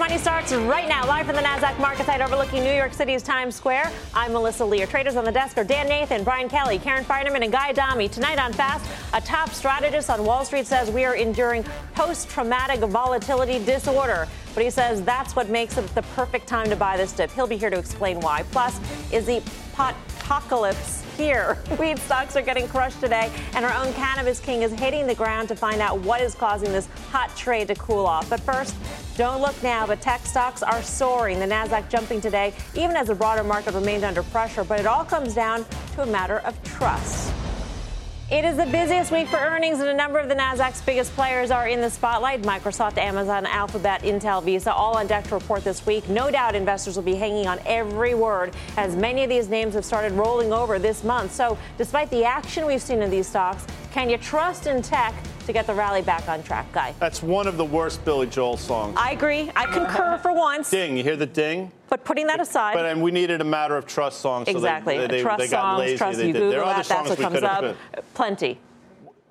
Money starts right now, live from the NASDAQ market site overlooking New York City's Times Square. I'm Melissa Lee. Traders on the desk are Dan Nathan, Brian Kelly, Karen Finerman, and Guy Adami. Tonight on Fast, a top strategist on Wall Street says we are enduring post traumatic volatility disorder. But he says that's what makes it the perfect time to buy this dip. He'll be here to explain why. Plus, is the pot apocalypse here. Weed stocks are getting crushed today, and our own cannabis king is hitting the ground to find out what is causing this hot trade to cool off. But first, don't look now, but tech stocks are soaring. The Nasdaq jumping today, even as the broader market remained under pressure. But it all comes down to a matter of trust. It is the busiest week for earnings, and a number of the Nasdaq's biggest players are in the spotlight. Microsoft, Amazon, Alphabet, Intel, Visa, all on deck to report this week. No doubt investors will be hanging on every word, as many of these names have started rolling over this month. So, despite the action we've seen in these stocks, can you trust in tech to get the rally back on track, Guy? That's one of the worst Billy Joel songs. I agree. I concur for once. Ding, you hear the ding? But putting that aside, but and we needed a matter of trust song. So exactly, they, they, trust they got songs, lazy. trust they you did. Google there are that, other that's songs what we comes up. put.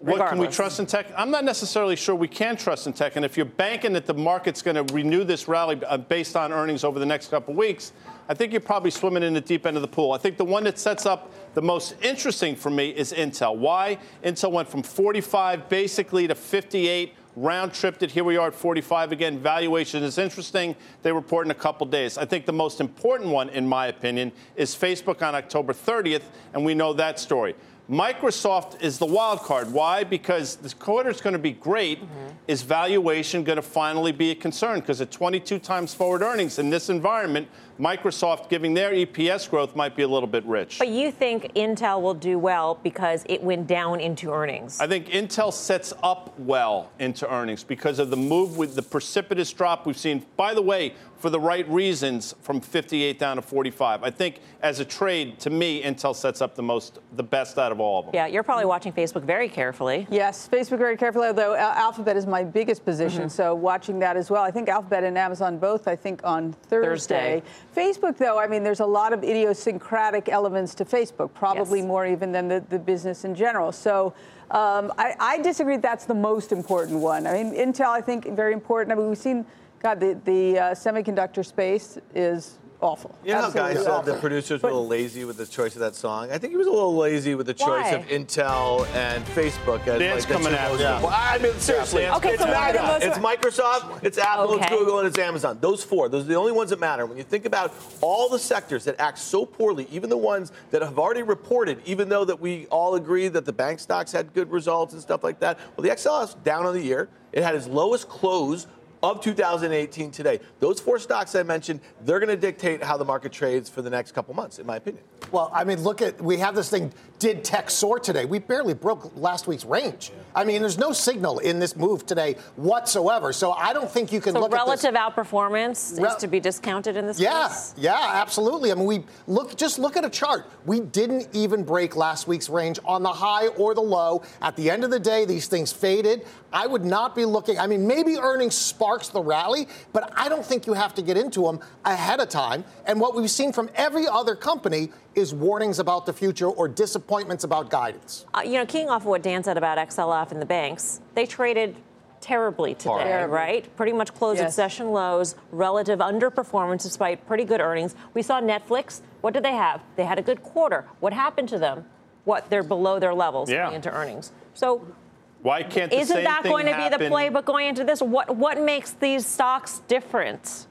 Plenty. What can we trust in tech? I'm not necessarily sure we can trust in tech. And if you're banking that the market's going to renew this rally uh, based on earnings over the next couple of weeks, I think you're probably swimming in the deep end of the pool. I think the one that sets up the most interesting for me is Intel. Why? Intel went from 45 basically to 58 round tripped it. Here we are at 45 again. Valuation is interesting. They report in a couple days. I think the most important one, in my opinion, is Facebook on October 30th, and we know that story. Microsoft is the wild card. Why? Because this quarter is going to be great. Mm-hmm. Is valuation going to finally be a concern? Because at 22 times forward earnings in this environment, Microsoft giving their EPS growth might be a little bit rich. But you think Intel will do well because it went down into earnings? I think Intel sets up well into earnings because of the move with the precipitous drop we've seen. By the way, for the right reasons, from 58 down to 45. I think as a trade, to me, Intel sets up the most, the best out of all of them. Yeah, you're probably watching Facebook very carefully. Yes, Facebook very carefully, although Alphabet is my biggest position, Mm-hmm. so watching that as well. I think Alphabet and Amazon both, I think, on Thursday. Facebook, though, I mean, there's a lot of idiosyncratic elements to Facebook, probably Yes. more even than the, the business in general. So um, I, I disagree that's the most important one. I mean, Intel, I think, very important. I mean, we've seen, God, the, the uh, semiconductor space is awful. You know how Guy Absolutely said the producers were a little lazy with the choice of that song? I think he was a little lazy with the choice Why? of Intel and Facebook. As Dan's like the coming two after most you. important- I mean, seriously. Dan's Okay, it's, so why are the Meta, most- it's Microsoft, it's Apple, it's Okay. Google, and it's Amazon. Those four, those are the only ones that matter. When you think about all the sectors that act so poorly, even the ones that have already reported, even though that we all agree that the bank stocks had good results and stuff like that, well, the XLF down on the year. It had its lowest close of 2018 today. Those four stocks I mentioned, they're going to dictate how the market trades for the next couple months, in my opinion. Well, I mean, look at we have this thing. Did tech soar today? We barely broke last week's range. I mean, there's no signal in this move today whatsoever. So I don't think you can So look relative outperformance Rel- is to be discounted in this Yeah, case? yeah, absolutely. I mean, we look just look at a chart. We didn't even break last week's range on the high or the low. At the end of the day, these things faded. I would not be looking. I mean, maybe earnings sparks the rally, but I don't think you have to get into them ahead of time. And what we've seen from every other company is warnings about the future or disappointments about guidance. Uh, you know, keying off of what Dan said about XLF and the banks, they traded terribly today, Terribly. right? Pretty much closed at session lows, relative underperformance despite pretty good earnings. We saw Netflix. What did they have? They had a good quarter. What happened to them? What they're below their levels Yeah. into earnings. So Why can't the isn't that going to be the happen- playbook going into this? What what makes these stocks different?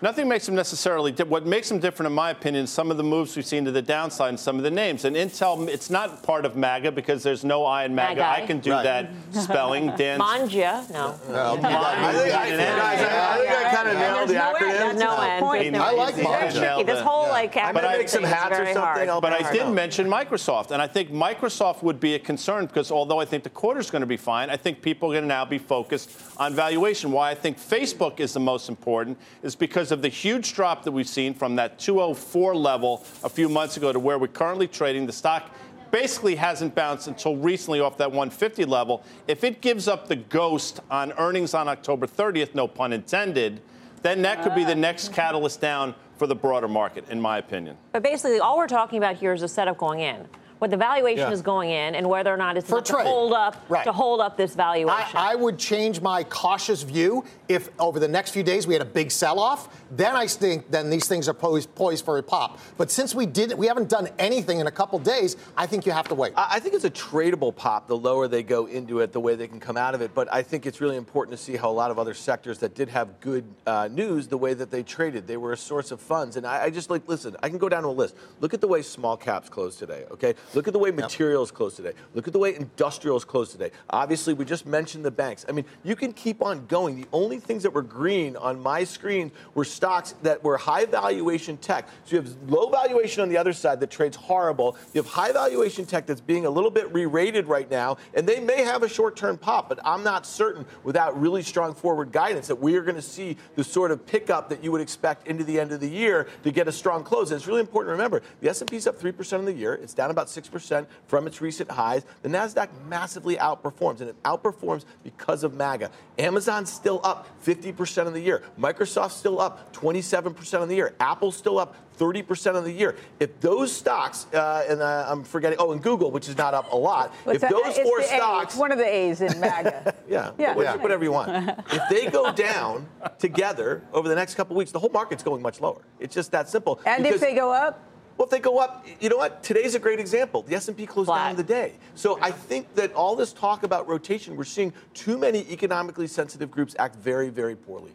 Nothing makes them necessarily. Di- what makes them different, in my opinion, is some of the moves we've seen to the downside and some of the names. And Intel, it's not part of MAGA because there's no I in MAGA. Magi. I can do Right. that spelling. Dan. Manja? No. I think, I, guys, I, I think I kind of nailed the no acronym? end. There's no That's end. the point. There's no I end. like It's very mine. tricky. This whole Yeah. like I'm But gonna I- make some thing is hats or very something. hard. I'll But I did up. mention Microsoft, and I think Microsoft would be a concern because although I think the quarter's going to be fine, I think people are going to now be focused on valuation. Why I think Facebook is the most important is because of the huge drop that we've seen from that 204 level a few months ago to where we're currently trading. The stock basically hasn't bounced until recently off that 150 level. If it gives up the ghost on earnings on October 30th, no pun intended, then that could be the ah. next catalyst down for the broader market, in my opinion. But basically, all we're talking about here is a setup going in. What the valuation Yeah. is going in, and whether or not it's For to hold up Right. to hold up this valuation. I, I would change my cautious view if over the next few days we had a big sell-off. Then I think then these things are poised, poised for a pop. But since we did, we haven't done anything in a couple days. I think you have to wait. I I think it's a tradable pop the lower they go into it, the way they can come out of it. But I think it's really important to see how a lot of other sectors that did have good uh, news, the way that they traded. They were a source of funds. And I, I just like, listen, I can go down to a list. Look at the way small caps closed today, okay? Look at the way materials closed today. Look at the way industrials closed today. Obviously, we just mentioned the banks. I mean, you can keep on going. The only things that were green on my screen were stocks that were high valuation tech. So you have low valuation on the other side that trades horrible. You have high valuation tech that's being a little bit re-rated right now, and they may have a short-term pop, but I'm not certain without really strong forward guidance that we are going to see the sort of pickup that you would expect into the end of the year to get a strong close. And it's really important to remember the S&P is up 3% in the year. It's down about 6% from its recent highs. The Nasdaq massively outperforms, and it outperforms because of MAGA. Amazon's still up 50% of the year. Microsoft's still up 27% of the year. Apple's still up 30% of the year. If those stocks, uh, and uh, I'm forgetting, oh, and Google, which is not up a lot, What's if that? those It's four A. stocks, It's one of the A's in MAGA. yeah, Yeah. Yeah. whatever you want. if they go down together over the next couple weeks, the whole market's going much lower. It's just that simple. and if they go up, well, if they go up, you know what? Today's a great example. The S&P closed Flat. down the day. So I think that all this talk about rotation, we're seeing too many economically sensitive groups act very, very poorly.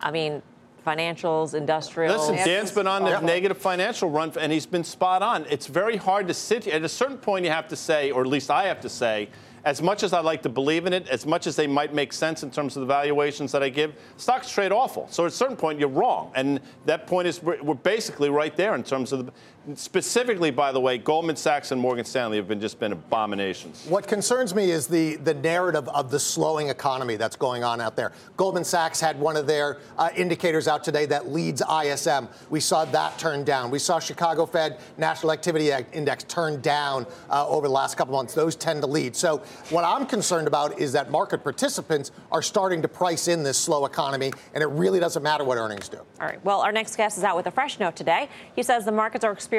I mean, financials, industrials. Listen, Dan's been on the Yeah. negative financial run, and he's been spot on. It's very hard to sit here. At a certain point, you have to say, or at least I have to say, as much as I like to believe in it, as much as they might make sense in terms of the valuations that I give, stocks trade awful. So at a certain point, you're wrong. And that point is we're, basically right there in terms of the. Specifically, by the way, Goldman Sachs and Morgan Stanley have been just been abominations. What concerns me is the, the narrative of the slowing economy that's going on out there. Goldman Sachs had one of their uh, indicators out today that leads ISM. We saw that turn down. We saw Chicago Fed National Activity Index turn down uh, over the last couple months. Those tend to lead. So what I'm concerned about is that market participants are starting to price in this slow economy, and it really doesn't matter what earnings do. All right. Well, our next guest is out with a fresh note today. He says the markets are experiencing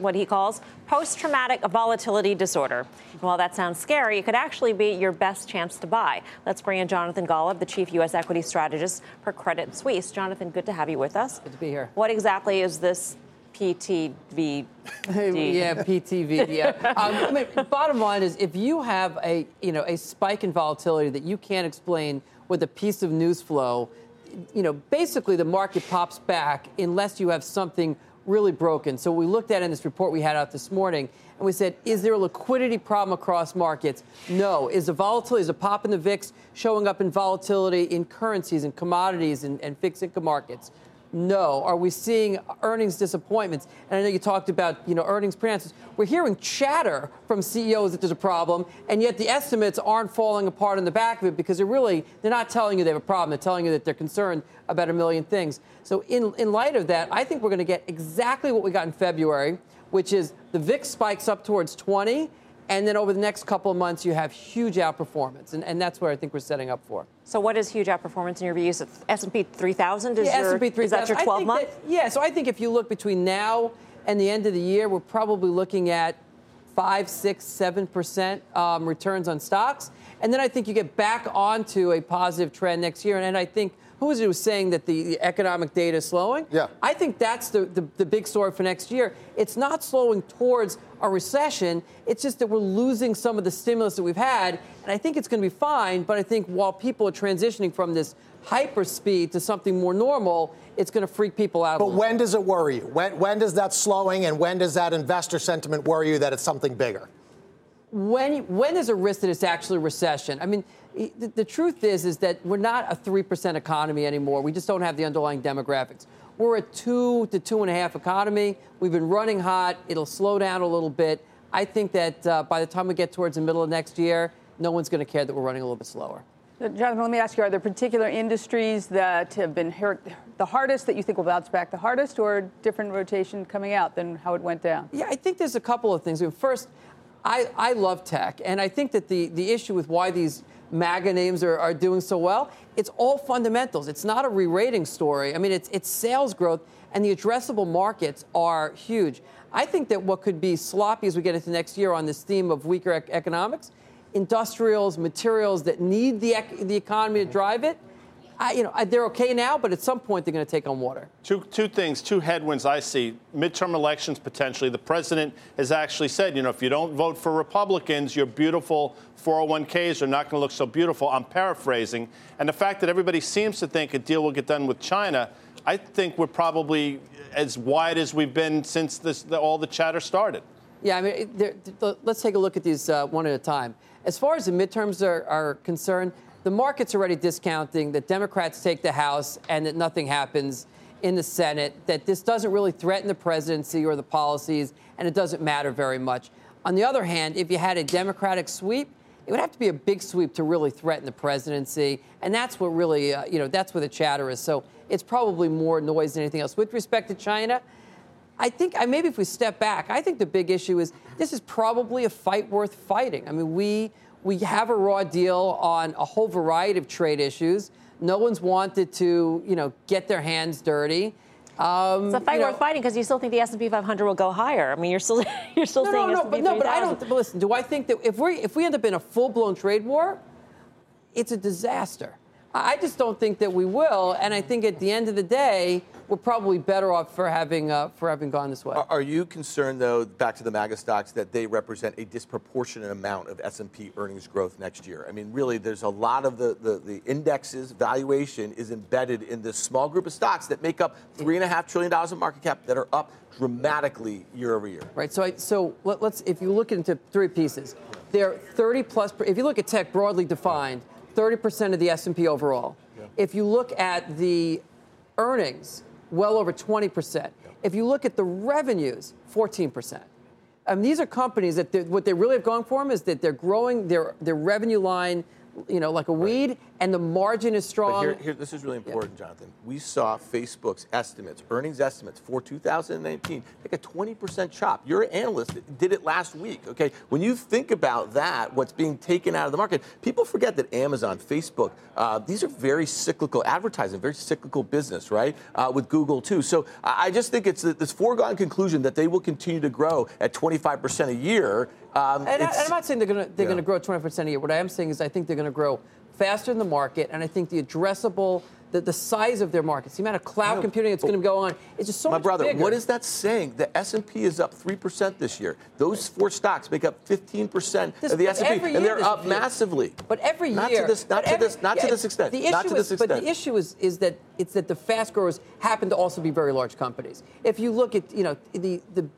what he calls post traumatic volatility disorder. And while that sounds scary, it could actually be your best chance to buy. Let's bring in Jonathan Golub, the chief U.S. equity strategist for Credit Suisse. Jonathan, good to have you with us. Good to be here. What exactly is this PTV? yeah, PTV. Yeah. um, I mean, bottom line is, if you have a you know a spike in volatility that you can't explain with a piece of news flow, you know, basically the market pops back unless you have something really broken. So we looked at in this report we had out this morning, and we said, is there a liquidity problem across markets? No. Is the volatility, is a pop in the VIX showing up in volatility in currencies and commodities and, and fixed income markets? No. Are we seeing earnings disappointments? And I know you talked about, you know, earnings pre-announcements. We're hearing chatter from CEOs that there's a problem, and yet the estimates aren't falling apart in the back of it because they're really they're not telling you they have a problem. They're telling you that they're concerned about a million things. So in in light of that, I think we're going to get exactly what we got in February, which is the VIX spikes up towards 20. And then over the next couple of months, you have huge outperformance, and, and that's where I think we're setting up for. So, what is huge outperformance in your view? Is it S&P 3000? Is Yeah, your, S&P 3000. Is that your 12 month? that- yeah, so I think if you look between now and the end of the year, we're probably looking at five, six, seven percent um, returns on stocks, and then I think you get back onto a positive trend next year. And, and I think who was it who was saying that the, the economic data is slowing? Yeah. I think that's the, the, the big story for next year. It's not slowing towards a recession. It's just that we're losing some of the stimulus that we've had, and I think it's going to be fine. But I think while people are transitioning from this hyper speed to something more normal, it's going to freak people out. But when does it worry you? When, when does that slowing and when does that investor sentiment worry you that it's something bigger? when when is a risk that it's actually a recession. I mean, the, the truth is, is that we're not a 3% economy anymore. We just don't have the underlying demographics. We're a two to two and a half economy. We've been running hot. It'll slow down a little bit. I think that uh, by the time we get towards the middle of next year, no one's going to care that we're running a little bit slower. Jonathan, let me ask you: Are there particular industries that have been hurt the hardest that you think will bounce back the hardest, or different rotation coming out than how it went down? Yeah, I think there's a couple of things. First, I, I love tech, and I think that the the issue with why these MAGA names are, are doing so well, it's all fundamentals. It's not a re-rating story. I mean, it's it's sales growth, and the addressable markets are huge. I think that what could be sloppy as we get into next year on this theme of weaker ec- economics, industrials, materials that need the, ec- the economy to drive it, I, you know, I, they're okay now, but at some point they're going to take on water. Two, two things, two headwinds I see. Midterm elections potentially. The president has actually said, you know, if you don't vote for Republicans, your beautiful 401ks are not going to look so beautiful. I'm paraphrasing. And the fact that everybody seems to think a deal will get done with China, I think we're probably as wide as we've been since this, the, all the chatter started. Yeah, I mean, they're, they're, let's take a look at these uh, one at a time. As far as the midterms are, are concerned, the market's already discounting that Democrats take the House and that nothing happens in the Senate, that this doesn't really threaten the presidency or the policies, and it doesn't matter very much. On the other hand, if you had a Democratic sweep, it would have to be a big sweep to really threaten the presidency, and that's what really, uh, you know, that's where the chatter is. So it's probably more noise than anything else. With respect to China, I think maybe if we step back, I think the big issue is this is probably a fight worth fighting. I mean, we we have a raw deal on a whole variety of trade issues. No one's wanted to, you know, get their hands dirty. Um, it's a fight you know, worth fighting because you still think the S&P 500 will go higher. I mean, you're still you're still no, saying no, no, but no, but I don't. But listen, do I think that if we if we end up in a full blown trade war, it's a disaster. I just don't think that we will, and I think at the end of the day, we're probably better off for having uh, for having gone this way. Are, are, you concerned, though, back to the MAGA stocks, that they represent a disproportionate amount of S&P earnings growth next year? I mean, really, there's a lot of the, the, the indexes valuation is embedded in this small group of stocks that make up three and a half trillion dollars in market cap that are up dramatically year over year. Right. So, I, so let, us if you look into three pieces, they're 30 plus. If you look at tech broadly defined. 30% of the S&P overall. Yeah. If you look at the earnings, well over 20%. Yeah. If you look at the revenues, 14%. I mean, these are companies that what they really have going for them is that they're growing their, their revenue line you know, like a weed, right. and the margin is strong. Here, here, this is really important, yeah. Jonathan. We saw Facebook's estimates, earnings estimates for 2019, take a 20% chop. Your analyst did it last week. Okay, when you think about that, what's being taken out of the market, people forget that Amazon, Facebook, uh, these are very cyclical advertising, very cyclical business, right? Uh, with Google too. So I just think it's this foregone conclusion that they will continue to grow at 25% a year um, and, I, am not saying they're going to they're yeah. going to grow 20% a year. What I am saying is I think they're going to grow faster in the market, and I think the addressable the, the size of their markets, the amount of cloud computing that's going to go on, is just so My much brother, bigger. what is that saying? The S&P is up 3% this year. Those four stocks make up 15% this, of the S&P, and they're up year. massively. But every year, not to this, not to every, this, not yeah, to this extent. The issue not to is, this extent. But the issue is, is that it's that the fast growers happen to also be very large companies. If you look at, you know, the the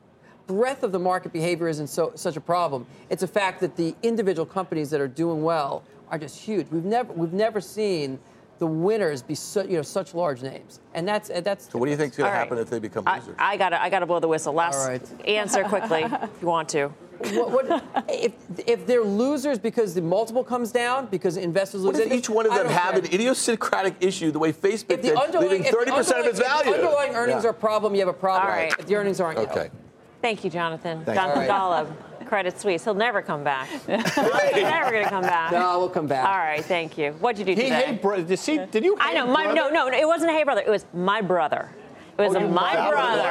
breadth of the market behavior isn't so, such a problem. It's a fact that the individual companies that are doing well are just huge. We've never we've never seen the winners be su- you know such large names, and that's that's. So what do you think is going to happen if they become losers? I, I got I got to blow the whistle. Last answer quickly, if you want to. What, what, if, if they're losers because the multiple comes down because investors lose what if each one of them have care. an idiosyncratic issue the way Facebook did, leaving 30% of its value? If the underlying earnings yeah. are a problem, you have a problem. All right. If the earnings aren't, okay. Thank you, Jonathan. Thank Jonathan right. Golub, Credit Suisse. He'll never come back. He's never going to come back. No, we'll come back. All right, thank you. What'd you do he today? Hey, bro- did, he, did you? I know. My, no, no, it wasn't a hey brother. It was my brother. It was oh, my brother.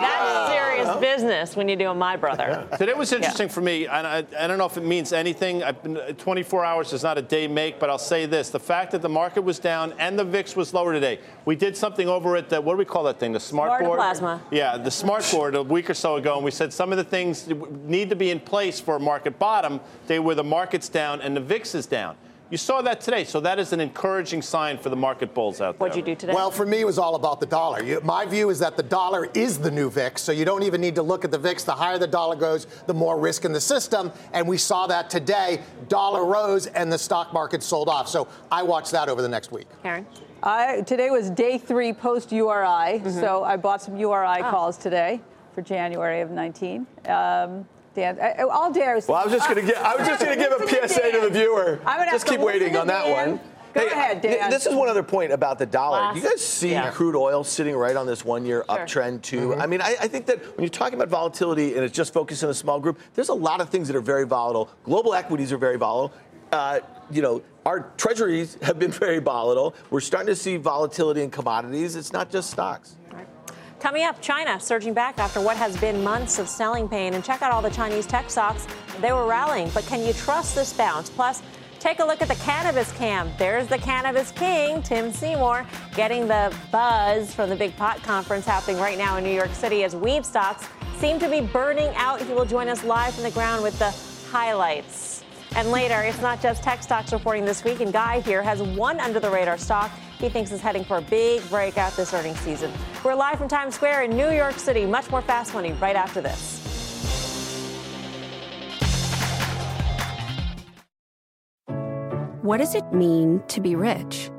That's serious business when you do a my brother. Today was interesting yeah. for me, and I, I, don't know if it means anything. I've been uh, 24 hours is not a day make, but I'll say this: the fact that the market was down and the VIX was lower today. We did something over at the what do we call that thing? The smart, smart board. Plasma. Yeah, the smart board a week or so ago, and we said some of the things need to be in place for a market bottom. They were the market's down and the VIX is down. You saw that today, so that is an encouraging sign for the market bulls out there. What'd you do today? Well, for me, it was all about the dollar. You, my view is that the dollar is the new VIX, so you don't even need to look at the VIX. The higher the dollar goes, the more risk in the system. And we saw that today. Dollar rose and the stock market sold off. So I watched that over the next week. Karen? I, today was day three post URI, so I bought some URI calls today for January of 19. Um, Dan, I, all day I was. Well, I was just going to give. I was just going to give a Listen to PSA to the viewer. I'm gonna Just keep waiting on that Dan. one. Go ahead, th- Dan. This is one other point about the dollar. Last- you guys see yeah. crude oil sitting right on this one-year Sure. uptrend too. I mean, I, I think that when you're talking about volatility and it's just focused on a small group, there's a lot of things that are very volatile. Global equities are very volatile. Uh, you know, our treasuries have been very volatile. We're starting to see volatility in commodities. It's not just stocks. Coming up, China surging back after what has been months of selling pain. And check out all the Chinese tech stocks. They were rallying, but can you trust this bounce? Plus, take a look at the cannabis cam. There's the cannabis king, Tim Seymour, getting the buzz from the Big Pot Conference happening right now in New York City as weed stocks seem to be burning out. He will join us live from the ground with the highlights. And later, it's not just tech stocks reporting this week, and Guy here has one under the radar stock he thinks is heading for a big breakout this earnings season. We're live from Times Square in New York City. Much more fast money right after this. What does it mean to be rich?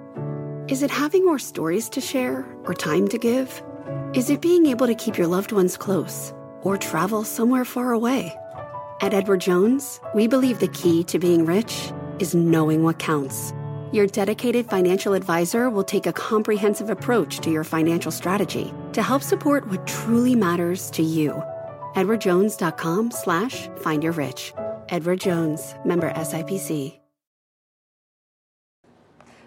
Is it having more stories to share or time to give? Is it being able to keep your loved ones close or travel somewhere far away? At Edward Jones, we believe the key to being rich is knowing what counts. Your dedicated financial advisor will take a comprehensive approach to your financial strategy to help support what truly matters to you. EdwardJones.com slash find your rich. Edward Jones, member SIPC.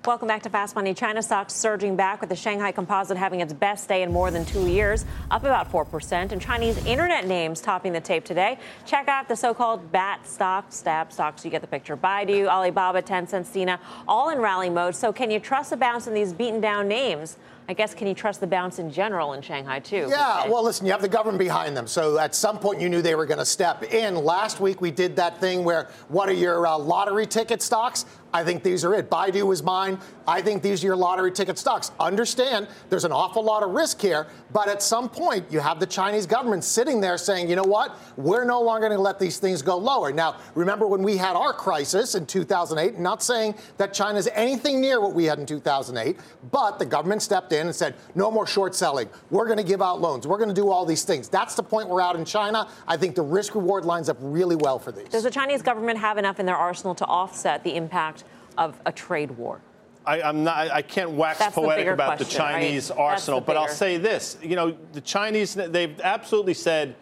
Welcome back to Fast Money. China stocks surging back with the Shanghai Composite having its best day in more than two years, up about 4%. And Chinese internet names topping the tape today. Check out the so called BAT stocks, STAB stocks. You get the picture. Baidu, Alibaba, Tencent, Sina, all in rally mode. So can you trust the bounce in these beaten down names? I guess can you trust the bounce in general in Shanghai too? Yeah, well, listen, you have the government behind them. So at some point, you knew they were going to step in. Last week, we did that thing where what are your uh, lottery ticket stocks? I think these are it. Baidu is mine. I think these are your lottery ticket stocks. Understand there's an awful lot of risk here, but at some point, you have the Chinese government sitting there saying, you know what? We're no longer going to let these things go lower. Now, remember when we had our crisis in 2008, not saying that China's anything near what we had in 2008, but the government stepped in and said, no more short selling. We're going to give out loans. We're going to do all these things. That's the point we're out in China. I think the risk reward lines up really well for these. Does the Chinese government have enough in their arsenal to offset the impact of a trade war? I, I'm not. I can't wax That's poetic bigger about the question, right? Chinese That's arsenal, the but I'll say this: you know, the Chinese they've absolutely said,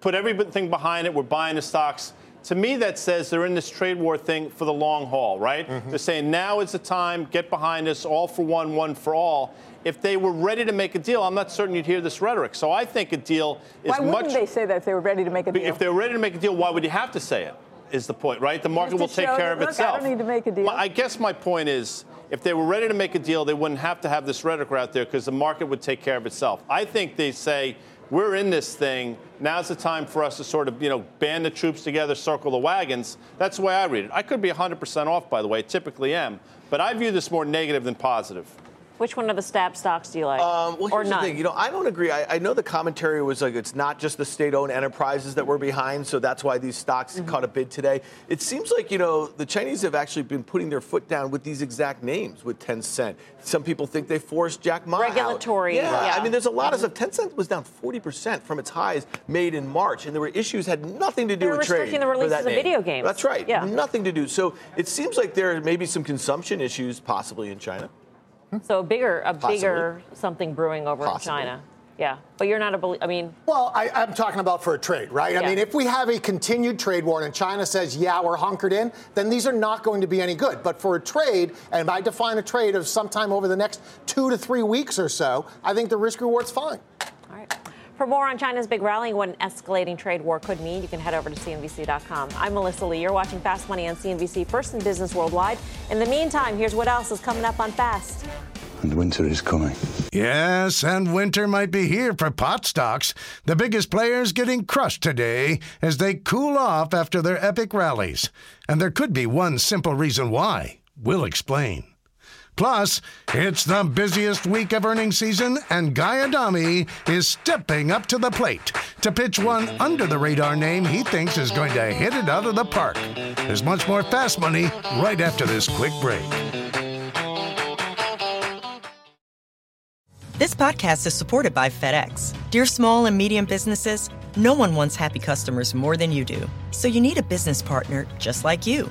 put everything behind it. We're buying the stocks. To me, that says they're in this trade war thing for the long haul, right? Mm-hmm. They're saying now is the time, get behind us, all for one, one for all. If they were ready to make a deal, I'm not certain you'd hear this rhetoric. So I think a deal is Why wouldn't much. they say that if they were ready to make a deal? If they're ready to make a deal, why would you have to say it? Is the point, right? The market will take care that, of look, I itself. don't need to make a deal. I guess my point is, if they were ready to make a deal, they wouldn't have to have this rhetoric out there because the market would take care of itself. I think they say, we're in this thing. Now's the time for us to sort of, you know, band the troops together, circle the wagons. That's the way I read it. I could be 100% off, by the way. Typically am. But I view this more negative than positive. Which one of the stab stocks do you like? Um, well, or here's none? the thing. You know, I don't agree. I, I know the commentary was like it's not just the state-owned enterprises that were behind, so that's why these stocks Mm-hmm. caught a bid today. It seems like you know the Chinese have actually been putting their foot down with these exact names with Tencent. Some people think they forced Jack Ma out. Regulatory, Yeah, yeah. I mean, there's a lot of Mhm. stuff. Tencent was down 40% from its highs made in March, and there were issues had nothing to do They were with trade. restricting the releases of name. video games. That's right. Yeah. Nothing to do. So it seems like there may be some consumption issues possibly in China. So a bigger, a Possibly. bigger something brewing over Possibly. in China. Yeah, but you're not a. belie- I mean, Well, I, I'm talking about for a trade, right? I mean, if we have a continued trade war and China says, yeah, we're hunkered in, then these are not going to be any good. But for a trade, and I define a trade of sometime over the next two to three weeks or so, I think the risk reward's fine. All right. For more on China's big rally and what an escalating trade war could mean, you can head over to CNBC.com. I'm Melissa Lee. You're watching Fast Money on CNBC, first in business worldwide. In the meantime, here's what else is coming up on Fast. And winter is coming. Yes, and winter might be here for pot stocks. The biggest players getting crushed today as they cool off after their epic rallies. And there could be one simple reason why. We'll explain. Plus, it's the busiest week of earnings season, and Guy Adami is stepping up to the plate to pitch one under the radar name he thinks is going to hit it out of the park. There's much more fast money right after this quick break. This podcast is supported by FedEx. Dear small and medium businesses, no one wants happy customers more than you do. So you need a business partner just like you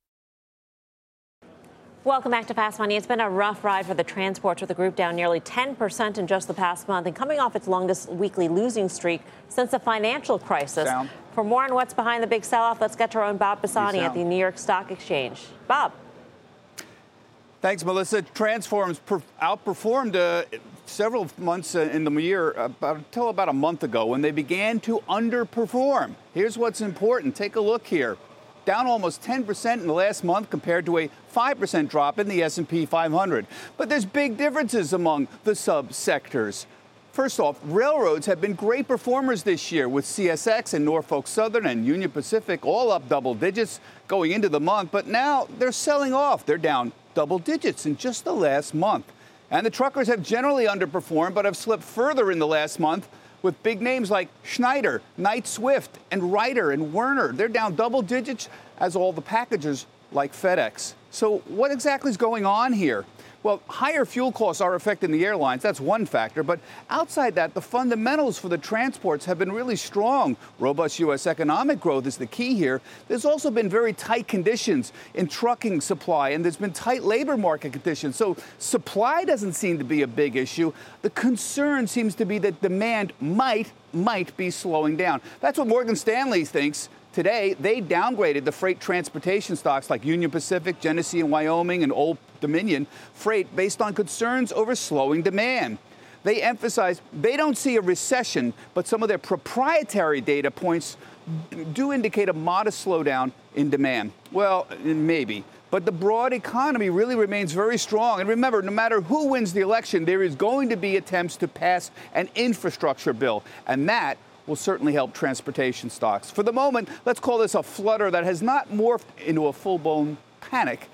Welcome back to Fast Money. It's been a rough ride for the transports with the group down nearly 10% in just the past month and coming off its longest weekly losing streak since the financial crisis. Sound. For more on what's behind the big sell off, let's get to our own Bob Pisani at the New York Stock Exchange. Bob. Thanks, Melissa. Transforms per- outperformed uh, several months uh, in the year about, until about a month ago when they began to underperform. Here's what's important. Take a look here down almost 10% in the last month compared to a 5% drop in the S&P 500. But there's big differences among the subsectors. First off, railroads have been great performers this year with CSX and Norfolk Southern and Union Pacific all up double digits going into the month, but now they're selling off. They're down double digits in just the last month. And the truckers have generally underperformed but have slipped further in the last month with big names like Schneider, Knight Swift, and Ryder and Werner. They're down double digits as all the packagers like FedEx. So, what exactly is going on here? Well, higher fuel costs are affecting the airlines. That's one factor. But outside that, the fundamentals for the transports have been really strong. Robust U.S. economic growth is the key here. There's also been very tight conditions in trucking supply, and there's been tight labor market conditions. So supply doesn't seem to be a big issue. The concern seems to be that demand might might be slowing down. That's what Morgan Stanley thinks. Today, they downgraded the freight transportation stocks like Union Pacific, Genesee and Wyoming, and Old Dominion Freight based on concerns over slowing demand. They emphasize they don't see a recession, but some of their proprietary data points do indicate a modest slowdown in demand. Well, maybe. But the broad economy really remains very strong. And remember, no matter who wins the election, there is going to be attempts to pass an infrastructure bill. And that will certainly help transportation stocks. For the moment, let's call this a flutter that has not morphed into a full blown panic,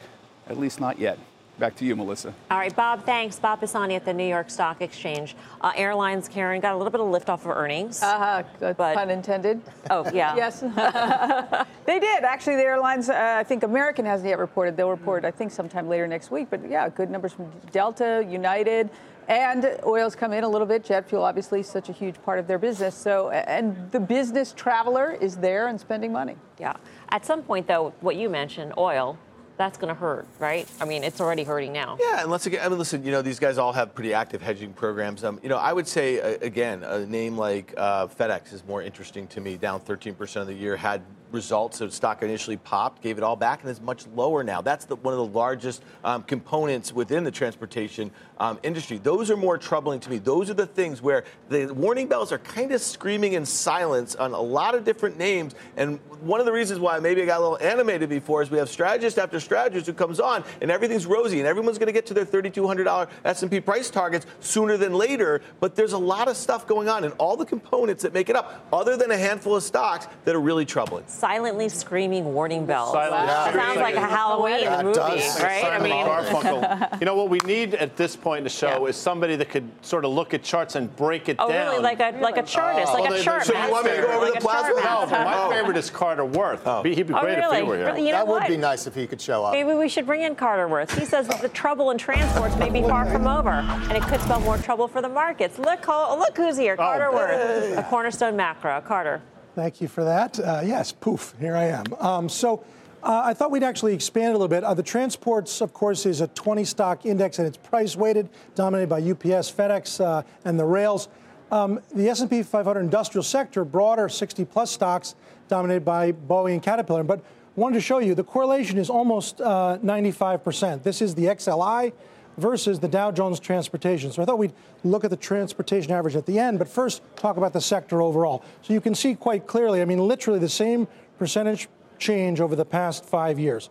at least not yet. Back to you, Melissa. All right, Bob, thanks. Bob Pisani at the New York Stock Exchange. Uh, airlines, Karen, got a little bit of lift off of earnings. Uh-huh, but, pun intended. Oh, yeah. yes. they did. Actually, the airlines, uh, I think American hasn't yet reported. They'll report, I think, sometime later next week. But yeah, good numbers from Delta, United. And oil's come in a little bit. Jet fuel, obviously, is such a huge part of their business. So, and the business traveler is there and spending money. Yeah. At some point, though, what you mentioned, oil, that's going to hurt, right? I mean, it's already hurting now. Yeah, and let's again, I mean, listen, you know, these guys all have pretty active hedging programs. Um, you know, I would say uh, again, a name like uh, FedEx is more interesting to me. Down 13% of the year, had results. So stock initially popped, gave it all back, and is much lower now. That's the, one of the largest um, components within the transportation um, industry. Those are more troubling to me. Those are the things where the warning bells are kind of screaming in silence on a lot of different names. And one of the reasons why maybe I got a little animated before is we have strategist after strategist who comes on, and everything's rosy, and everyone's going to get to their $3,200 S&P price targets sooner than later. But there's a lot of stuff going on, and all the components that make it up, other than a handful of stocks that are really troubling. Silently screaming warning bells. Silently That screaming. sounds like a Halloween That movie, does. right? I mean, Garfunkel. you know what we need at this point in the show Yeah. is somebody that could sort of look at charts and break it oh, down. really? Like a like a chartist, oh. like Oh, a they- chart so you want me to go over like the a chart plasma? No, master. but my oh. favorite is Carter Worth. Oh. He'd be Oh, great if really? he were here. Really? You know that would what? be nice if he could show up. Maybe we should bring in Carter Worth. He says that the trouble in transports may be far from over, and it could spell more trouble for the markets. Look, ho- look who's here, Carter Worth, a cornerstone macro. Carter. Thank you for that. Uh, yes, poof, here I am. Um, so uh, I thought we'd actually expand a little bit. Uh, the transports, of course, is a 20 stock index, and it's price weighted, dominated by UPS, FedEx, uh, and the rails. Um, the S&P 500 industrial sector, broader 60 plus stocks, dominated by Boeing and Caterpillar. But wanted to show you the correlation is almost uh, 95%. This is the XLI versus the Dow Jones Transportation. So I thought we'd look at the transportation average at the end, but first talk about the sector overall. So you can see quite clearly, I mean, literally the same percentage change over the past five years.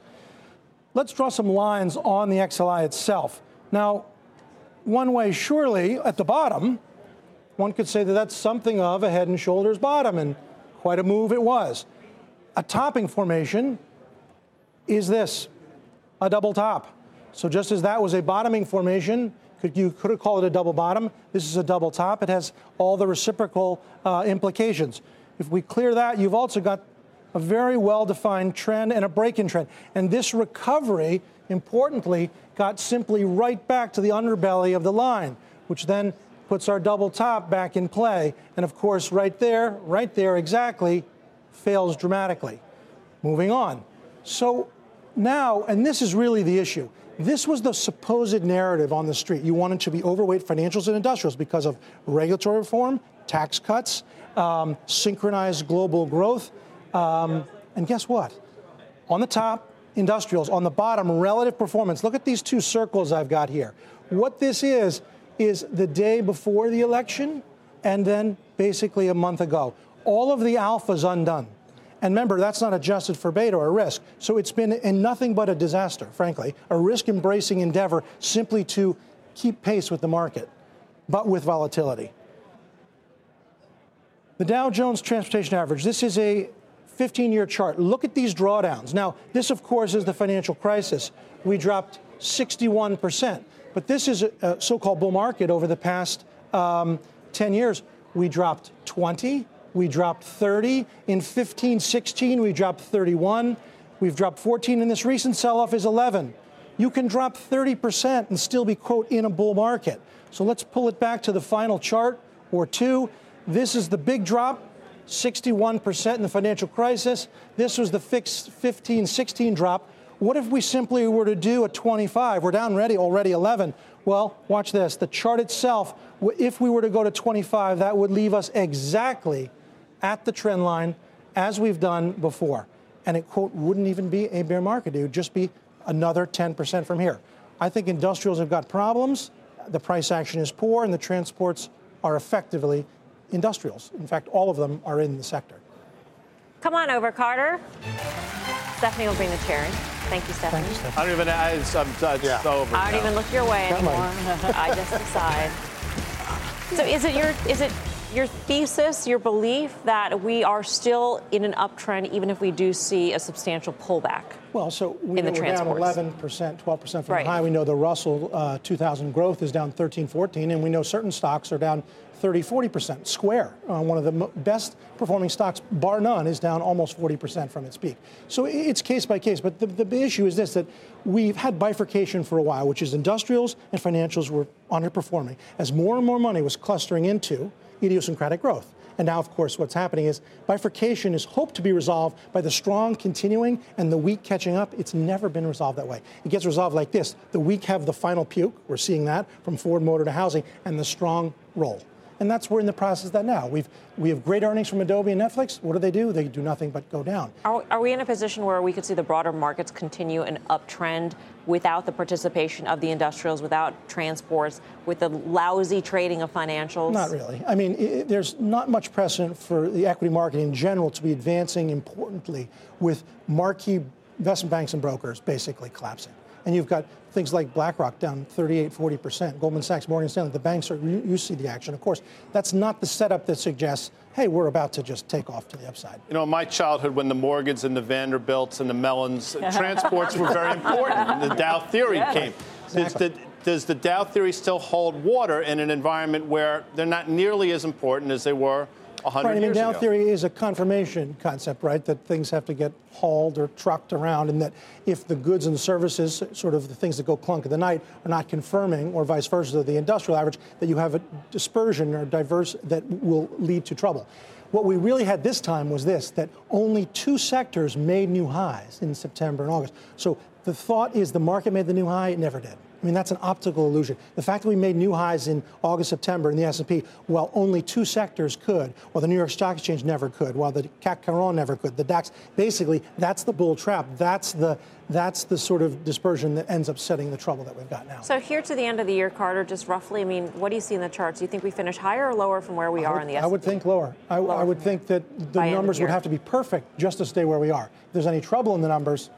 Let's draw some lines on the XLI itself. Now, one way, surely, at the bottom, one could say that that's something of a head and shoulders bottom, and quite a move it was. A topping formation is this a double top. So just as that was a bottoming formation, could, you could called it a double bottom. This is a double top. It has all the reciprocal uh, implications. If we clear that, you've also got a very well-defined trend and a break-in trend. And this recovery, importantly, got simply right back to the underbelly of the line, which then puts our double top back in play. And of course, right there, right there exactly, fails dramatically. Moving on. So now, and this is really the issue. This was the supposed narrative on the street. You wanted to be overweight financials and industrials because of regulatory reform, tax cuts, um, synchronized global growth. Um, and guess what? On the top, industrials. On the bottom, relative performance. Look at these two circles I've got here. What this is, is the day before the election and then basically a month ago. All of the alpha's undone. And remember, that's not adjusted for beta or risk. So it's been in nothing but a disaster, frankly, a risk embracing endeavor simply to keep pace with the market, but with volatility. The Dow Jones Transportation Average, this is a 15 year chart. Look at these drawdowns. Now, this, of course, is the financial crisis. We dropped 61%. But this is a, so called bull market over the past um, 10 years. We dropped 20, we dropped 30. In 15, 16, we dropped 31. We've dropped 14, and this recent sell off is 11. You can drop 30% and still be, quote, in a bull market. So let's pull it back to the final chart or two. This is the big drop, 61% in the financial crisis. This was the fixed 15, 16 drop. What if we simply were to do a 25? We're down already, already 11. Well, watch this. The chart itself, if we were to go to 25, that would leave us exactly at the trend line as we've done before. And it, quote, wouldn't even be a bear market. It would just be another 10% from here. I think industrials have got problems. The price action is poor, and the transports are effectively industrials. In fact, all of them are in the sector. Come on over, Carter. Stephanie will bring the chair in. Thank you, Stephanie. Thank you, Stephanie. I don't even. I, it's, I'm, it's Yeah. over. I don't now. even look your way Come anymore. on. I just decide. So is it your is it your thesis, your belief that we are still in an uptrend even if we do see a substantial pullback? Well, so we in know the we're down 11%, 12% from Right. the high. We know the Russell uh, 2000 growth is down 13, 14, and we know certain stocks are down 30, 40%. Square, uh, one of the mo- best performing stocks, bar none, is down almost 40% from its peak. So it's case by case. But the, the issue is this that we've had bifurcation for a while, which is industrials and financials were underperforming as more and more money was clustering into idiosyncratic growth. And now, of course, what's happening is bifurcation is hoped to be resolved by the strong continuing and the weak catching up. It's never been resolved that way. It gets resolved like this the weak have the final puke. We're seeing that from Ford Motor to housing, and the strong roll. And that's we're in the process of that now. We've we have great earnings from Adobe and Netflix. What do they do? They do nothing but go down. Are, are we in a position where we could see the broader markets continue an uptrend without the participation of the industrials, without transports, with the lousy trading of financials? Not really. I mean, i there's not much precedent for the equity market in general to be advancing importantly with marquee investment banks and brokers basically collapsing. and you've got things like BlackRock down 38, 40%, Goldman Sachs, Morgan Stanley, the banks are, you, you see the action. Of course, that's not the setup that suggests, hey, we're about to just take off to the upside. You know, in my childhood, when the Morgans and the Vanderbilts and the Mellons, transports were very important. The Dow theory Yeah. came. Does Exactly. the, does the Dow theory still hold water in an environment where they're not nearly as important as they were 100 Right, I mean, years Dow ago? theory is a confirmation concept, right? That things have to get hauled or trucked around, and that if the goods and services, sort of the things that go clunk in the night, are not confirming, or vice versa, the industrial average, that you have a dispersion or diverse that will lead to trouble. What we really had this time was this that only two sectors made new highs in September and August. So the thought is the market made the new high, it never did. I mean, that's an optical illusion. The fact that we made new highs in August, September in the S&P, while only two sectors could, while the New York Stock Exchange never could, while the CAC 40 never could, the DAX, basically, that's the bull trap. That's the that's the sort of dispersion that ends up setting the trouble that we've got now. So here to the end of the year, Carter, just roughly, I mean, what do you see in the charts? Do you think we finish higher or lower from where we I are would, in the S&P? I would think lower. I, I would think that the By end of numbers would have to be perfect just to stay where we are. If there's any trouble in the numbers,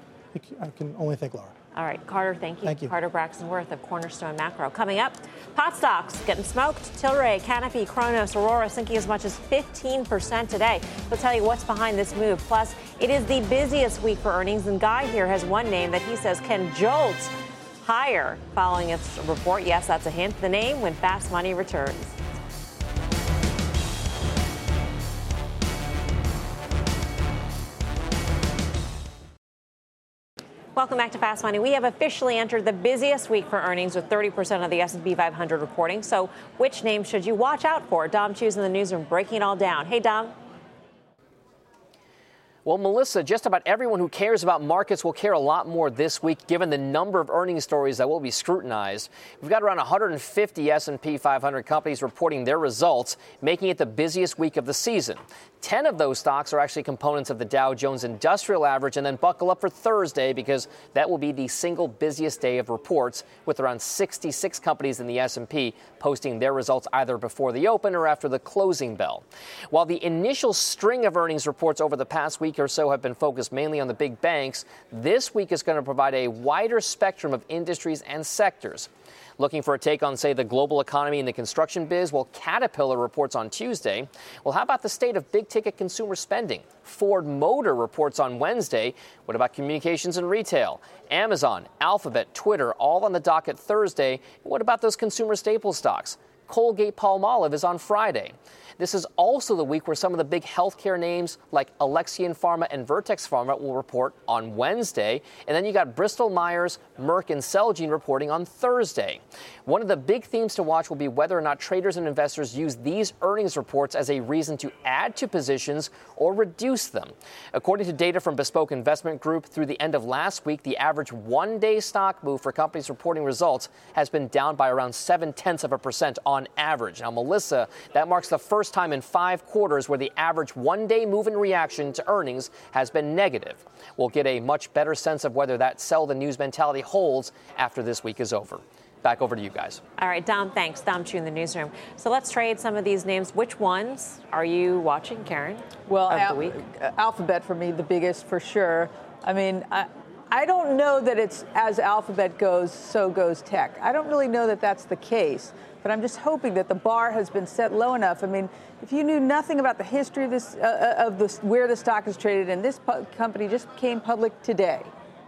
I can only think lower. All right, Carter, thank you. Thank you. Carter Braxton Worth of Cornerstone Macro. Coming up, pot stocks getting smoked. Tilray, Canopy, Cronos, Aurora sinking as much as 15% today. We'll tell you what's behind this move. Plus, it is the busiest week for earnings, and Guy here has one name that he says can jolt higher following its report. Yes, that's a hint. The name when Fast Money returns. Welcome back to Fast Money. We have officially entered the busiest week for earnings with 30% of the S&P 500 reporting. So, which names should you watch out for? Dom Chu's in the newsroom breaking it all down. Hey, Dom. Well, Melissa, just about everyone who cares about markets will care a lot more this week given the number of earnings stories that will be scrutinized. We've got around 150 S&P 500 companies reporting their results, making it the busiest week of the season. 10 of those stocks are actually components of the Dow Jones Industrial Average and then buckle up for Thursday because that will be the single busiest day of reports with around 66 companies in the S&P posting their results either before the open or after the closing bell. While the initial string of earnings reports over the past week or so have been focused mainly on the big banks, this week is going to provide a wider spectrum of industries and sectors. Looking for a take on, say, the global economy and the construction biz? Well, Caterpillar reports on Tuesday. Well, how about the state of big ticket consumer spending? Ford Motor reports on Wednesday. What about communications and retail? Amazon, Alphabet, Twitter, all on the docket Thursday. What about those consumer staple stocks? Colgate Palmolive is on Friday. This is also the week where some of the big healthcare names like Alexion Pharma and Vertex Pharma will report on Wednesday. And then you got Bristol Myers, Merck, and Celgene reporting on Thursday. One of the big themes to watch will be whether or not traders and investors use these earnings reports as a reason to add to positions or reduce them. According to data from Bespoke Investment Group, through the end of last week, the average one day stock move for companies reporting results has been down by around seven tenths of a percent on average. Now, Melissa, that marks the first time in five quarters where the average one day move in reaction to earnings has been negative. We'll get a much better sense of whether that sell the news mentality holds after this week is over. Back over to you guys. All right, Dom, thanks. Dom Chu in the newsroom. So let's trade some of these names. Which ones are you watching, Karen? Well, of Al- the week? Alphabet for me, the biggest for sure. I mean, I, I don't know that it's as Alphabet goes, so goes tech. I don't really know that that's the case, but I'm just hoping that the bar has been set low enough. I mean, if you knew nothing about the history of this, uh, uh, of this, where the stock is traded, and this pu- company just came public today,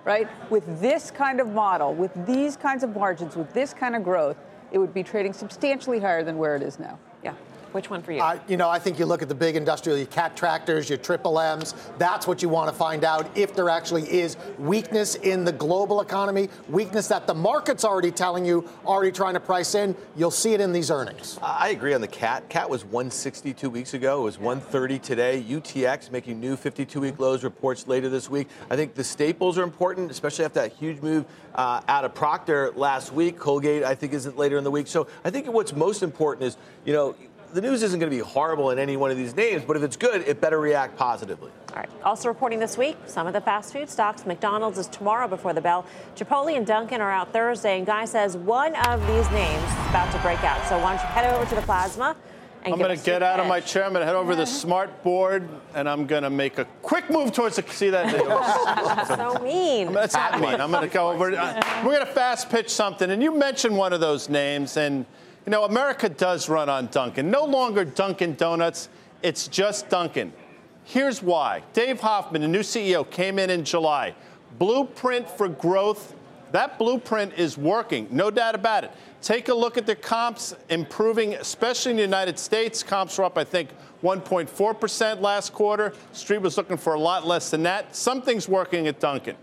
right? With this kind of model, with these kinds of margins, with this kind of growth, it would be trading substantially higher than where it is now. Yeah. Which one for you? Uh, you know, I think you look at the big industrial, your cat tractors, your triple M's. That's what you want to find out if there actually is weakness in the global economy, weakness that the market's already telling you, already trying to price in. You'll see it in these earnings. I agree on the cat. Cat was 160 two weeks ago. It was 130 today. UTX making new 52-week lows reports later this week. I think the staples are important, especially after that huge move uh, out of Procter last week. Colgate, I think, isn't later in the week. So I think what's most important is, you know, the news isn't going to be horrible in any one of these names, but if it's good, it better react positively. All right. Also reporting this week, some of the fast food stocks. McDonald's is tomorrow before the bell. Chipotle and Dunkin' are out Thursday, and Guy says one of these names is about to break out. So why don't you head over to the plasma And I'm going to get your out of my chair. I'm going to head over to the smart board, and I'm going to make a quick move towards the. See that? so mean. That's not mean. I'm going to go over. uh, We're going to fast pitch something, and you mentioned one of those names, and you know America does run on Dunkin'. No longer Dunkin' Donuts. It's just Dunkin'. Here's why. Dave Hoffman, the new CEO, came in in July. Blueprint for growth. That blueprint is working, no doubt about it. Take a look at the comps improving, especially in the United States. Comps were up, I think, 1.4% last quarter. Street was looking for a lot less than that. Something's working at Dunkin'.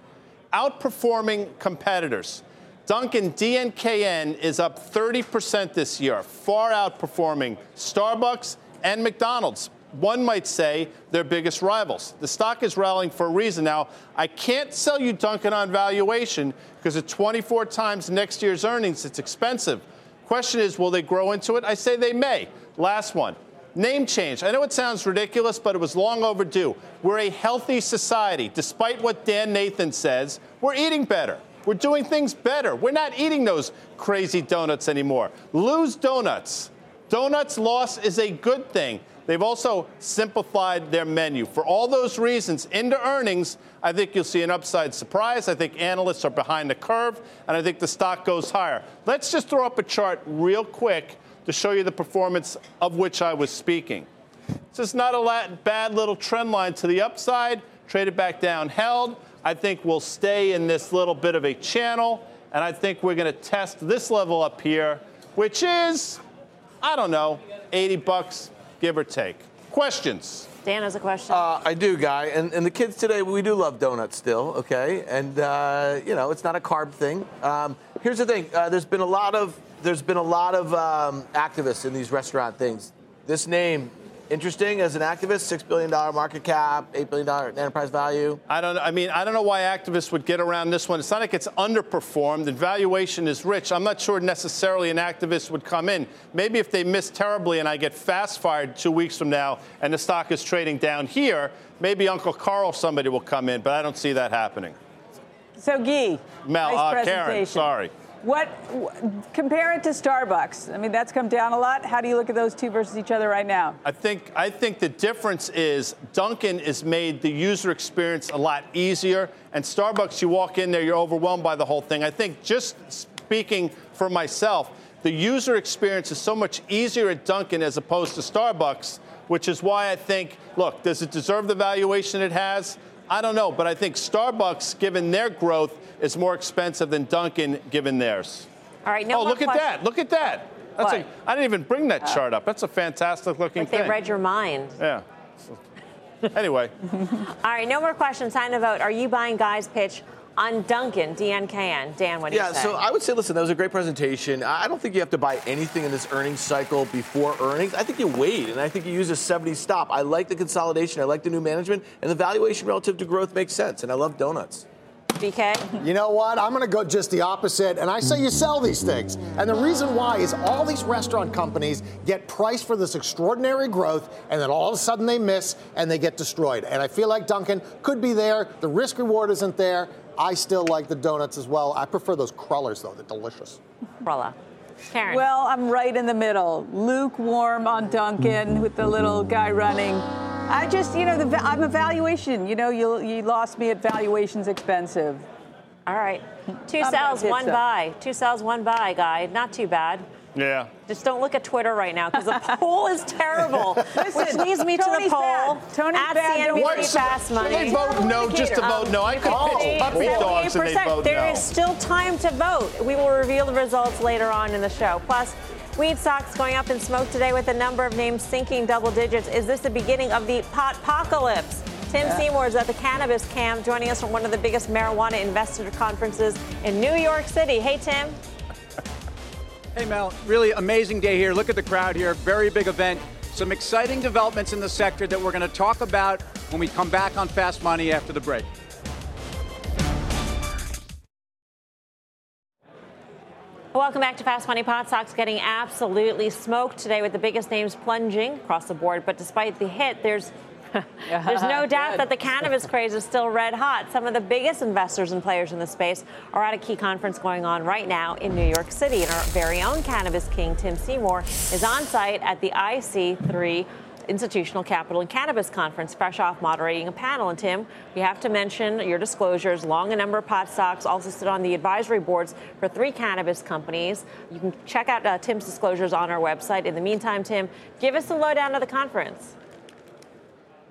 Outperforming competitors. Dunkin' DNKN is up 30% this year, far outperforming Starbucks and McDonald's. One might say their biggest rivals. The stock is rallying for a reason. Now, I can't sell you Dunkin' on valuation because at 24 times next year's earnings, it's expensive. Question is, will they grow into it? I say they may. Last one. Name change. I know it sounds ridiculous, but it was long overdue. We're a healthy society. Despite what Dan Nathan says, we're eating better. We're doing things better. We're not eating those crazy donuts anymore. Lose donuts. Donuts loss is a good thing. They've also simplified their menu. For all those reasons, into earnings, I think you'll see an upside surprise. I think analysts are behind the curve, and I think the stock goes higher. Let's just throw up a chart real quick to show you the performance of which I was speaking. This is not a bad little trend line to the upside. Traded back down, held. I think we'll stay in this little bit of a channel, and I think we're going to test this level up here, which is, I don't know, 80 bucks, give or take. Questions? Dan has a question. Uh, I do, Guy. And, and the kids today, we do love donuts still, okay? And, uh, you know, it's not a carb thing. Um, here's the thing uh, there's been a lot of, there's been a lot of um, activists in these restaurant things. This name, interesting as an activist, $6 billion market cap, $8 billion enterprise value. I don't. I mean, I don't know why activists would get around this one. It's not like it's underperformed. and valuation is rich. I'm not sure necessarily an activist would come in. Maybe if they miss terribly and I get fast fired two weeks from now and the stock is trading down here, maybe Uncle Carl somebody will come in. But I don't see that happening. So, Guy, Mel, nice uh, Karen, sorry. What wh- compare it to Starbucks? I mean, that's come down a lot. How do you look at those two versus each other right now? I think I think the difference is Dunkin' has made the user experience a lot easier, and Starbucks, you walk in there, you're overwhelmed by the whole thing. I think just speaking for myself, the user experience is so much easier at Dunkin' as opposed to Starbucks, which is why I think, look, does it deserve the valuation it has? I don't know, but I think Starbucks, given their growth, is more expensive than Dunkin' given theirs. All right, no oh, look at that! Look at that! That's What? a, I didn't even bring that uh, chart up. That's a fantastic looking Like thing. they read your mind. Yeah. anyway, All right, no more questions. Time to vote. Are you buying Guy's pitch on Dunkin', DNKN? Dan, what do Yeah, you say? Yeah, so I would say, listen, that was a great presentation. I I don't think you have to buy anything in this earnings cycle before earnings. I think you wait, and I think you use a 70 stop. I like the consolidation. I like the new management, and the valuation relative to growth makes sense. And I love donuts. BK? You know what? I'm going to go just the opposite, and I say you sell these things. And the reason why is all these restaurant companies get priced for this extraordinary growth, and then all of a sudden they miss and they get destroyed. And I feel like Dunkin' could be there. The risk reward isn't there. I still like the donuts as well. I prefer those crullers, though. They're delicious. Crulla. Karen. Well, I'm right in the middle. Lukewarm on Dunkin' with the little guy running. I just, you know, the, I'm a valuation. You know, you, you lost me at valuation's expensive. All right. Two I'm sells, one pitch buy. Two sells, one buy, Guy. Not too bad. Yeah. Just don't look at Twitter right now because the poll is terrible. which leads me to the poll bad. Tony's at bad. Don't CNBC worry. Fast Should Money. they vote no just to vote um, no? I could pitch puppy dogs and they 78%. vote There no. is still time to vote. We will reveal the results later on in the show. Plus, Weed stocks going up in smoke today with a number of names sinking double digits. Is this the beginning of the pot apocalypse? Tim Seymour is at the Cannabis Camp, joining us from one of the biggest marijuana investor conferences in New York City. Hey, Tim. Hey, Mel, really amazing day here. Look at the crowd here. Very big event. Some exciting developments in the sector that we're going to talk about when we come back on Fast Money after the break. Welcome back to Fast Money Pot. Stocks getting absolutely smoked today with the biggest names plunging across the board. But despite the hit, there's There's no doubt that the cannabis craze is still red hot. Some of the biggest investors and players in the space are at a key conference going on right now in New York City. And our very own cannabis king, Tim Seymour, is on site at the IC3 Institutional Capital and Cannabis Conference, fresh off moderating a panel. And Tim, we have to mention your disclosures. Long a number of pot stocks, also sit on the advisory boards for three cannabis companies. You can check out uh, Tim's disclosures on our website. In the meantime, Tim, give us the lowdown of the conference.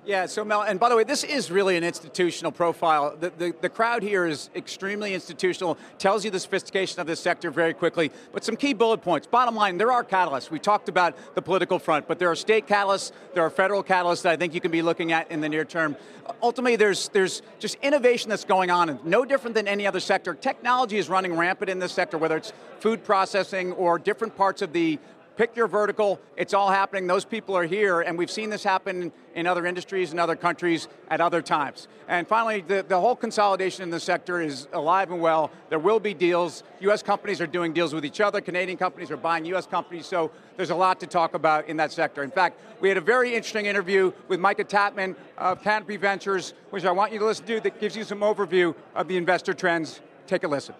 Yeah, so Mel, and by the way, this is really an institutional profile. The, the, the, crowd here is extremely institutional, tells you the sophistication of this sector very quickly. But some key bullet points. Bottom line, there are catalysts. We talked about the political front, but there are state catalysts, there are federal catalysts that I think you can be looking at in the near term. Ultimately, there's, there's just innovation that's going on, and no different than any other sector. Technology is running rampant in this sector, whether it's food processing or different parts of the pick your vertical. It's all happening. Those people are here, and we've seen this happen in other industries and other countries at other times. And finally, the, the whole consolidation in the sector is alive and well. There will be deals. U.S. companies are doing deals with each other. Canadian companies are buying U.S. companies. So there's a lot to talk about in that sector. In fact, we had a very interesting interview with Micah Tapman of Canopy Ventures, which I want you to listen to, that gives you some overview of the investor trends. Take a listen.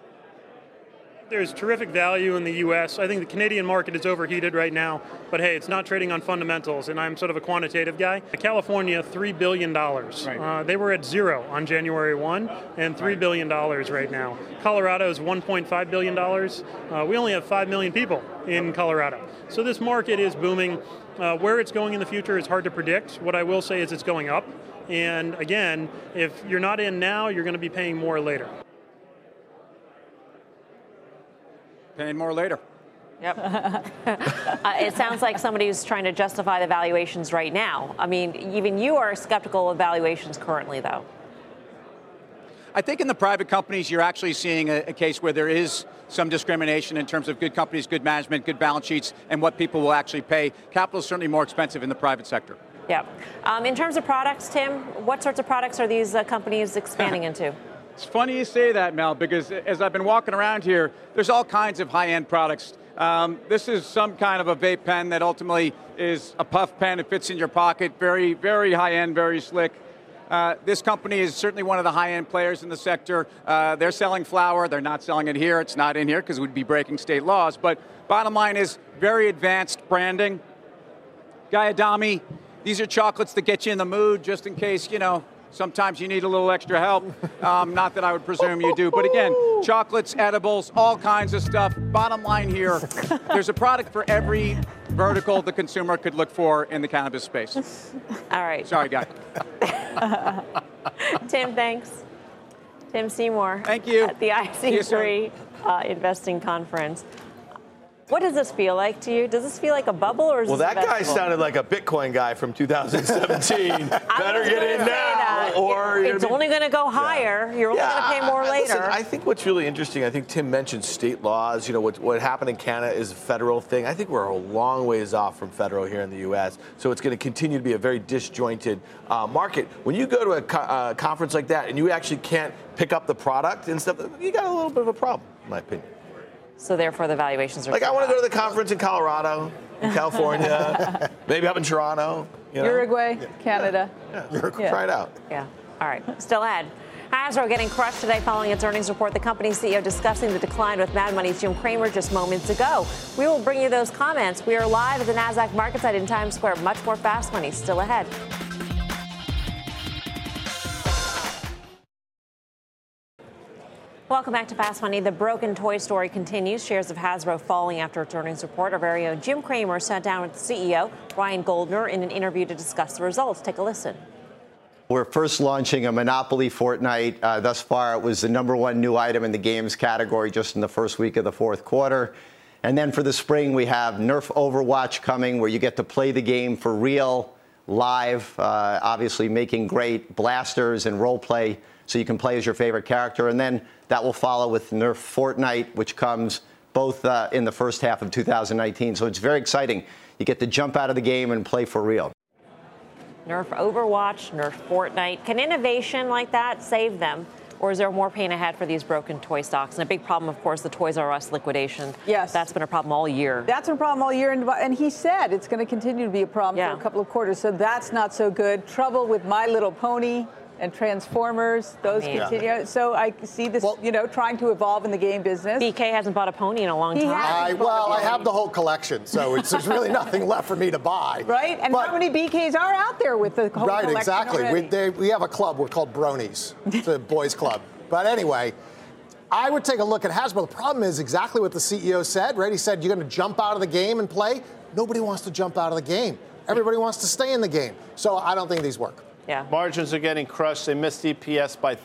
There's terrific value in the U.S. I think the Canadian market is overheated right now, but hey, it's not trading on fundamentals, and I'm sort of a quantitative guy. California, $3 billion. Right. Uh, they were at zero on January 1, and $3 right. billion right now. Colorado is $1.5 billion. Uh, we only have 5 million people in Colorado. So this market is booming. Uh, where it's going in the future is hard to predict. What I will say is it's going up. And again, if you're not in now, you're going to be paying more later. Paying more later. Yep. uh, it sounds like somebody who's trying to justify the valuations right now. I mean, even you are skeptical of valuations currently, though. I think in the private companies, you're actually seeing a, a, case where there is some discrimination in terms of good companies, good management, good balance sheets, and what people will actually pay. Capital is certainly more expensive in the private sector. Yeah. Um, in terms of products, Tim, what sorts of products are these uh, companies expanding into? It's funny you say that, Mel, because as I've been walking around here, there's all kinds of high-end products. Um, this is some kind of a vape pen that ultimately is a puff pen. It fits in your pocket. Very, very high-end, very slick. Uh, this company is certainly one of the high-end players in the sector. Uh, they're selling flour. They're not selling it here. It's not in here because we'd be breaking state laws. But bottom line is very advanced branding. guyadami these are chocolates that get you in the mood just in case, you know, Sometimes you need a little extra help. Um, not that I would presume you do. But again, chocolates, edibles, all kinds of stuff. Bottom line here there's a product for every vertical the consumer could look for in the cannabis space. All right. Sorry, guy. Tim, thanks. Tim Seymour. Thank you. At the IC3 uh, Investing Conference. What does this feel like to you? Does this feel like a bubble or is well, that guy sounded like a Bitcoin guy from 2017. Better get in now, or it's only going to go higher. Yeah. You're only yeah, going to pay more later. Listen, I think what's really interesting. I think Tim mentioned state laws. You know, what what happened in Canada is a federal thing. I think we're a long ways off from federal here in the U.S. So it's going to continue to be a very disjointed uh, market. When you go to a co- uh, conference like that and you actually can't pick up the product and stuff, you got a little bit of a problem, in my opinion. So therefore, the valuations are like I want to go to the conference in Colorado, in California, maybe up in Toronto, you know? Uruguay, yeah. Canada. Yeah. Uruguay, yeah. try it out. Yeah. All right. Still ahead. Hasbro getting crushed today following its earnings report. The company's CEO discussing the decline with Mad Money's Jim Cramer just moments ago. We will bring you those comments. We are live at the NASDAQ market site in Times Square. Much more fast money still ahead. Welcome back to Fast Money. The broken toy story continues. Shares of Hasbro falling after its earnings report. Our very own Jim Cramer sat down with CEO, Brian Goldner, in an interview to discuss the results. Take a listen. We're first launching a Monopoly Fortnite. Uh, thus far, it was the number one new item in the games category just in the first week of the fourth quarter. And then for the spring, we have Nerf Overwatch coming, where you get to play the game for real, live, uh, obviously making great blasters and role play so you can play as your favorite character. And then that will follow with Nerf Fortnite, which comes both uh, in the first half of 2019. So it's very exciting. You get to jump out of the game and play for real. Nerf Overwatch, Nerf Fortnite. Can innovation like that save them? or is there more pain ahead for these broken toy stocks? And a big problem, of course, the Toys R Us liquidation. Yes. That's been a problem all year. That's been a problem all year. And, and he said it's going to continue to be a problem Yeah. for a couple of quarters. So that's not so good. Trouble with My Little Pony and Transformers. Those man. continue. So I see this, you know, trying to evolve in the game business. BK hasn't bought a pony in a long He time. I, well, I have the whole collection, so it's, there's really nothing left for me to buy. Right? And how many BKs are out there with the whole Right, collection exactly. We, they, we have a club. We're called Bronies. It's a boys' club. But anyway, I would take a look at Hasbro. The problem is exactly what the CEO said, right? He said you're going to jump out of the game and play. Nobody wants to jump out of the game. Everybody wants to stay in the game. So I don't think these work. Yeah. Margins are getting crushed. They missed EPS by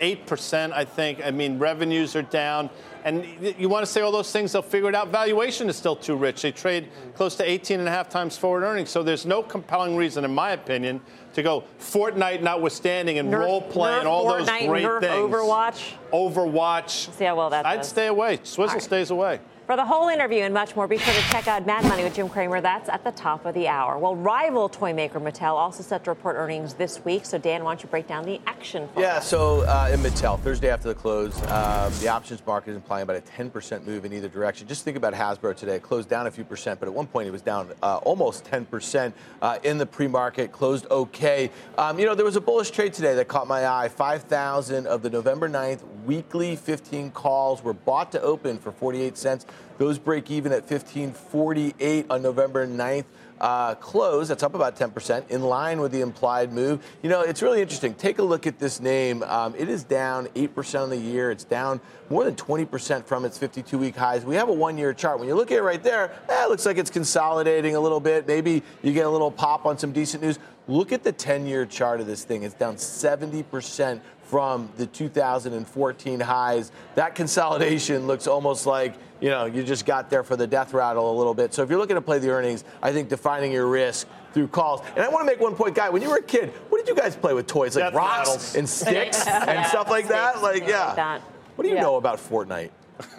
8%, I think. I mean, revenues are down. And you want to say all those things, they'll figure it out. Valuation is still too rich. They trade close to 18 and a half times forward earnings. So there's no compelling reason, in my opinion, to go Fortnite notwithstanding and Nerf- role play and all those great Nerf things. Overwatch. Overwatch. See how well that I'd does. stay away. Swizzle stays away. For the whole interview and much more, be sure to check out Mad Money with Jim Cramer. That's at the top of the hour. Well, rival toy maker Mattel also set to report earnings this week. So, Dan, why don't you break down the action for Yeah, us? so uh, in Mattel, Thursday after the close, um, the options market is implying about a 10% move in either direction. Just think about Hasbro today. It closed down a few percent, but at one point it was down uh, almost 10% uh, in the pre-market, closed okay. Um, you know, there was a bullish trade today that caught my eye. 5,000 of the November 9th weekly 15 calls were bought to open for 48 cents. Those break even at 1548 on November 9th uh, close. That's up about 10%, in line with the implied move. You know, it's really interesting. Take a look at this name. Um, it is down 8% on the year. It's down more than 20% from its 52 week highs. We have a one year chart. When you look at it right there, eh, it looks like it's consolidating a little bit. Maybe you get a little pop on some decent news. Look at the 10 year chart of this thing. It's down 70% from the 2014 highs. That consolidation looks almost like, you know, you just got there for the death rattle a little bit. So if you're looking to play the earnings, I think defining your risk through calls. And I want to make one point, guy. When you were a kid, what did you guys play with toys like Death rocks rattles. and sticks Yeah, and stuff like that? Like, yeah. like that. What do you Yeah. know about Fortnite?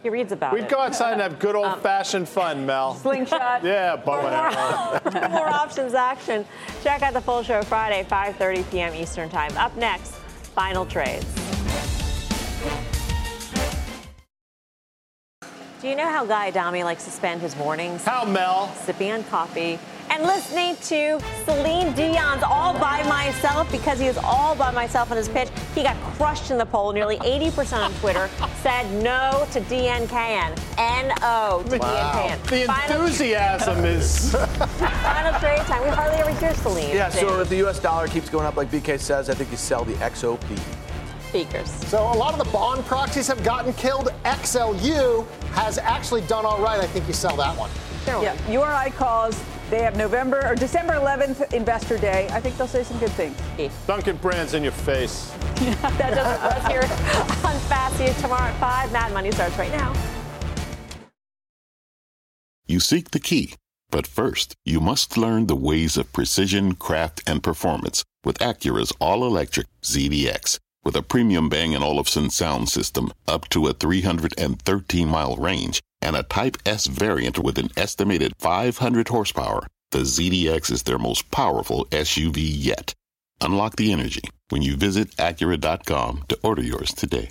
He reads about it. We'd go outside and have good um, old fashioned fun, Mel. Slingshot. Yeah, bow and arrow. More options action. Check out the full show Friday, 5:30 p.m. Eastern Time. Up next, final trades. Do you know how Guy Adami likes to spend his mornings? How, Mel? Sipping on coffee and listening to Celine Dion's All By Myself because he is all by myself on his pitch. He got crushed in the poll. Nearly 80% on Twitter said no to DNKN. N-O to DNKN. The Final- enthusiasm is. Final trade time. We hardly ever hear Celine. Yeah, so if the U.S. dollar keeps going up like BK says, I think you sell the XOP. speakers. So a lot of the bond proxies have gotten killed. XLU has actually done all right. I think you sell that one. Yeah, URI calls. They have November or December 11th Investor Day. I think they'll say some good things. Dunkin' Brand's in your face. that does it for us here on Fast. See you tomorrow at 5. Mad Money starts right now. You seek the key, but first, you must learn the ways of precision, craft, and performance with Acura's all electric ZDX. With a premium Bang & Olufsen sound system up to a 313 mile range and a Type S variant with an estimated 500 horsepower, the ZDX is their most powerful SUV yet. Unlock the energy when you visit Acura.com to order yours today.